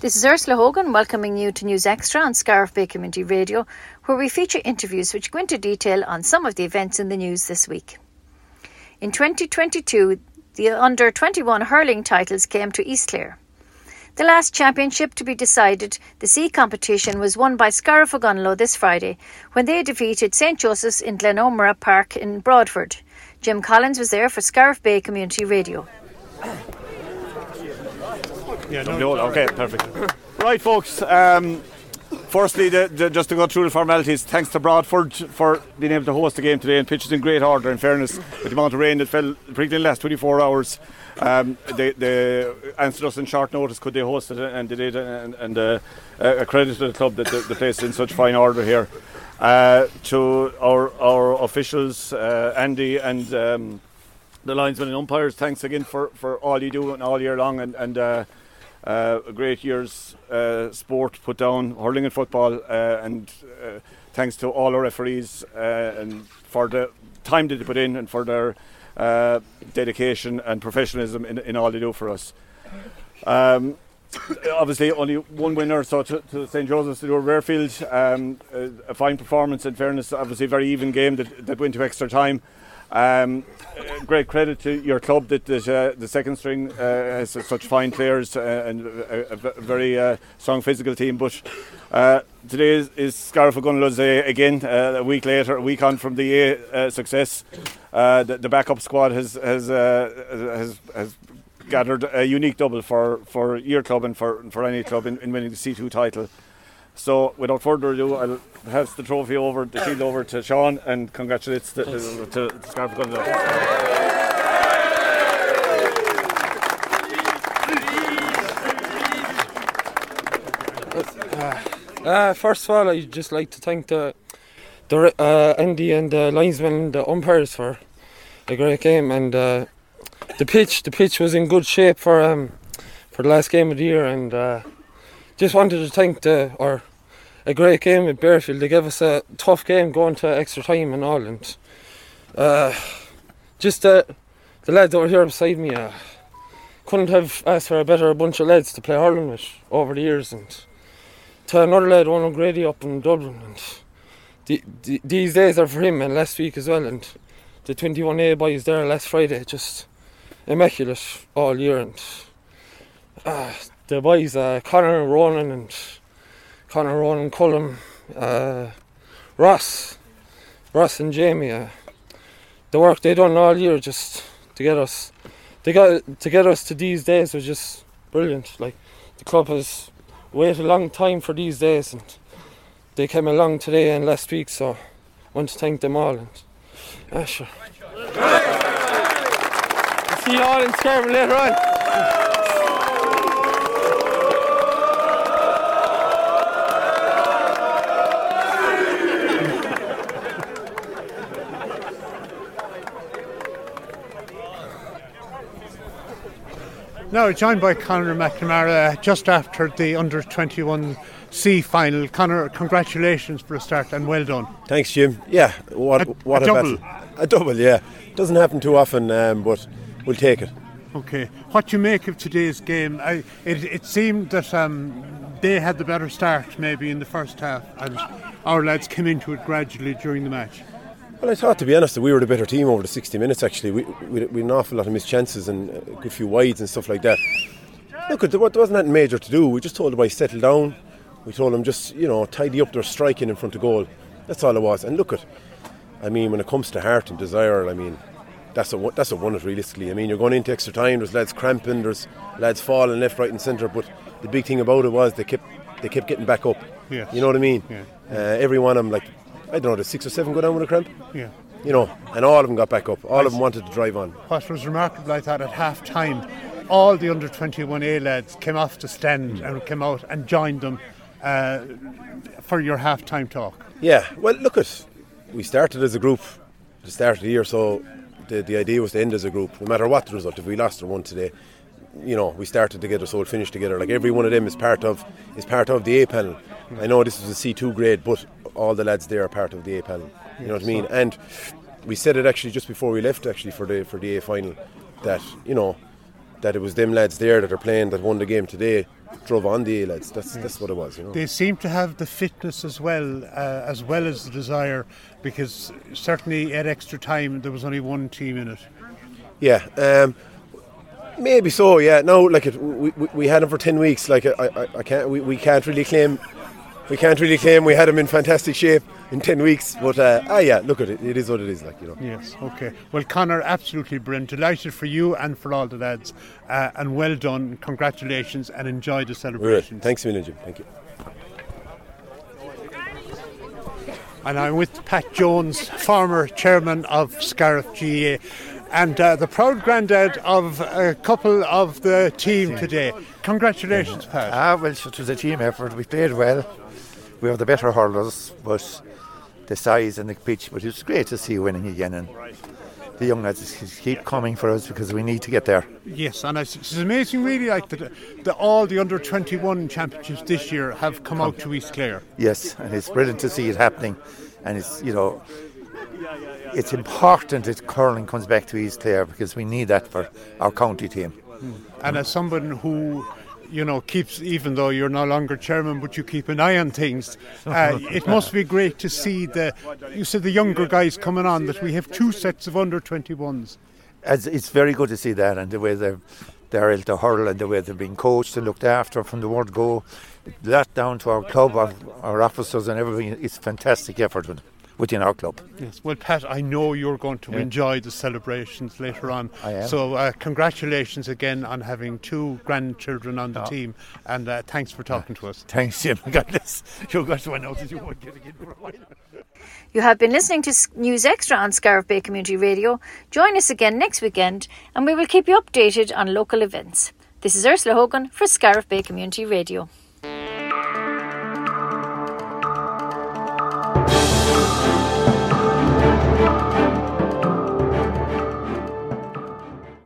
This is Ursula Hogan welcoming you to News Extra on Scariff Bay Community Radio, where we feature interviews which go into detail on some of the events in the news this week. In 2022, the under 21 hurling titles came to East Clare. The last championship to be decided, the C competition, was won by Scariff Ogonnelloe this Friday when they defeated St Joseph's in Glenomora Park in Broadford. Jim Collins was there for Scariff Bay Community Radio. Yeah, no, no, okay, perfect. right, folks. Um, firstly, the, the, just to go through the formalities, thanks to Broadford for being able to host the game today and pitches in great order. In fairness, with the amount of rain that fell, particularly in the last 24 hours, um, they, they, answered us in short notice. Could they host it? And they did. And, and uh, a credit to the club that the, the place is in such fine order here. Uh, to our our officials, uh, Andy and. Um, the linesmen and umpires, thanks again for, for all you do and all year long, and, and uh, a great year's uh, sport put down, hurling and football, uh, and uh, thanks to all our referees uh, and for the time that they put in and for their dedication and professionalism in, in all they do for us. Um, obviously, only one winner, so to, to St Joseph's Doora-Barefield, um, a, a, fine performance. In fairness, obviously, a very even game that, that went to extra time. Um, great credit to your club that, that uh, the second string uh, has such fine players uh, and a, a, very uh, strong physical team. But uh, today is, is Ogonnelloe's again, uh, a week later, a week on from the success. The, the, backup squad has has, has, has gathered a unique double for, for your club and for, for any club in, in winning the C2 title. So, without further ado, I'll pass the trophy over, the shield over to Sean, and congratulates to, to, to, Uh, uh, first of all, I'd just like to thank the, the uh, Andy and the linesmen and the umpires for a great game, and uh, the pitch. The pitch was in good shape for um, for the last game of the year, and uh, just wanted to thank the or a great game at Barefield. They gave us a tough game going to extra time in Ireland. uh, just uh, the lads over here beside me uh, couldn't have asked for a better bunch of lads to play hurling with over the years, and to another lad, Owen O'Grady up in Dublin, and the, the, these days are for him, and last week as well, and the 21A boys there last Friday, just immaculate all year, and uh, the boys, uh, Connor Ronan and Connor, Ronan Cullum, uh, Ross, Ross and Jamie. Uh, the work they done all year just to get us, they got to get us to these days was just brilliant. Like the club has waited a long time for these days, and they came along today and last week. So I want to thank them all. And yeah, sure. See you all in Scarborough later on. Now joined by Conor McNamara just after the under 21 C final. Conor, congratulations for a start and well done. Thanks, Jim. Yeah, what a, what a, a double. Battle. A double, yeah. Doesn't happen too often, um, but we'll take it. Okay. What do you make of today's game? I, it, it seemed that um, they had the better start maybe in the first half, and our lads came into it gradually during the match. Well, I thought, to be honest, that we were the better team over the 60 minutes, actually. We, we, we had an awful lot of missed chances and a good few wides and stuff like that. Look, there wasn't that major to do. We just told the boys settle down. We told them just, you know, tidy up their striking in front of goal. That's all it was. And look at, I mean, when it comes to heart and desire, I mean, that's a that's a one it realistically. I mean, you're going into extra time. There's lads cramping. There's lads falling left, right, and centre. But the big thing about it was they kept they kept getting back up. Yes. You know what I mean? Yeah. Uh, every one of them, like I don't know, did six or seven go down with a cramp? Yeah. You know, and all of them got back up. All of them wanted to drive on. What was remarkable, I thought, at half time, all the under 21A lads came off the stand mm. and came out and joined them uh, for your half time talk. Yeah, well, look at we started as a group the start of the year, so the, the idea was to end as a group, no matter what the result. If we lost or won today, you know, we started together, so we'll finish together. Like every one of them is part of is part of the A panel. I know this is a C two grade, but all the lads there are part of the A panel. You know what I mean? And we said it actually just before we left, actually for the for the A final, that you know that it was them lads there that are playing that won the game today drove on the A lads. That's that's what it was. You know. They seem to have the fitness as well, uh, as well as the desire, because certainly at extra time there was only one team in it. Yeah, um, maybe so. Yeah, no, like it, we, we, we had him for ten weeks. Like I, I, I can't, we, we can't really claim, we can't really claim we had him in fantastic shape in ten weeks. But uh, ah, yeah, look at it. It is what it is. Like you know. Yes. Okay. Well, Connor, absolutely brilliant. Delighted for you and for all the lads, uh, and well done. Congratulations, and enjoy the Right. Thanks a million, Jim. Thank you. and I'm with Pat Jones, former chairman of Scariff GAA, and uh, the proud granddad of a couple of the team today. Congratulations, Pat. Ah, well, it was a team effort. We played well. We were the better hurlers, but the size and the pitch. But it was great to see you winning again, and the young lads keep coming for us because we need to get there. Yes, and it's, it's amazing, really, like that the, all the under 21 championships this year have come out to East Clare. Yes, and it's brilliant to see it happening, and it's you know. It's important that hurling comes back to East Clare because we need that for our county team. And as someone who, you know, keeps, even though you're no longer chairman, but you keep an eye on things, uh, it must be great to see the, you said the younger guys coming on, that we have two sets of under 21s. As it's very good to see that and the way they're they're able to hurl and the way they're being coached and looked after from the word go. That down to our club, our, our officers and everything. It's fantastic effort with- within our club. Yes. Well, Pat, I know you're going to enjoy the celebrations later on. I am. So, uh, congratulations again on having two grandchildren on the team, and uh, thanks for talking to us. Thanks, Jim. God bless. You guys went out that you won't get again for a while. You have been listening to News Extra on Scariff Bay Community Radio. Join us again next weekend and we will keep you updated on local events. This is Ursula Hogan for Scariff Bay Community Radio.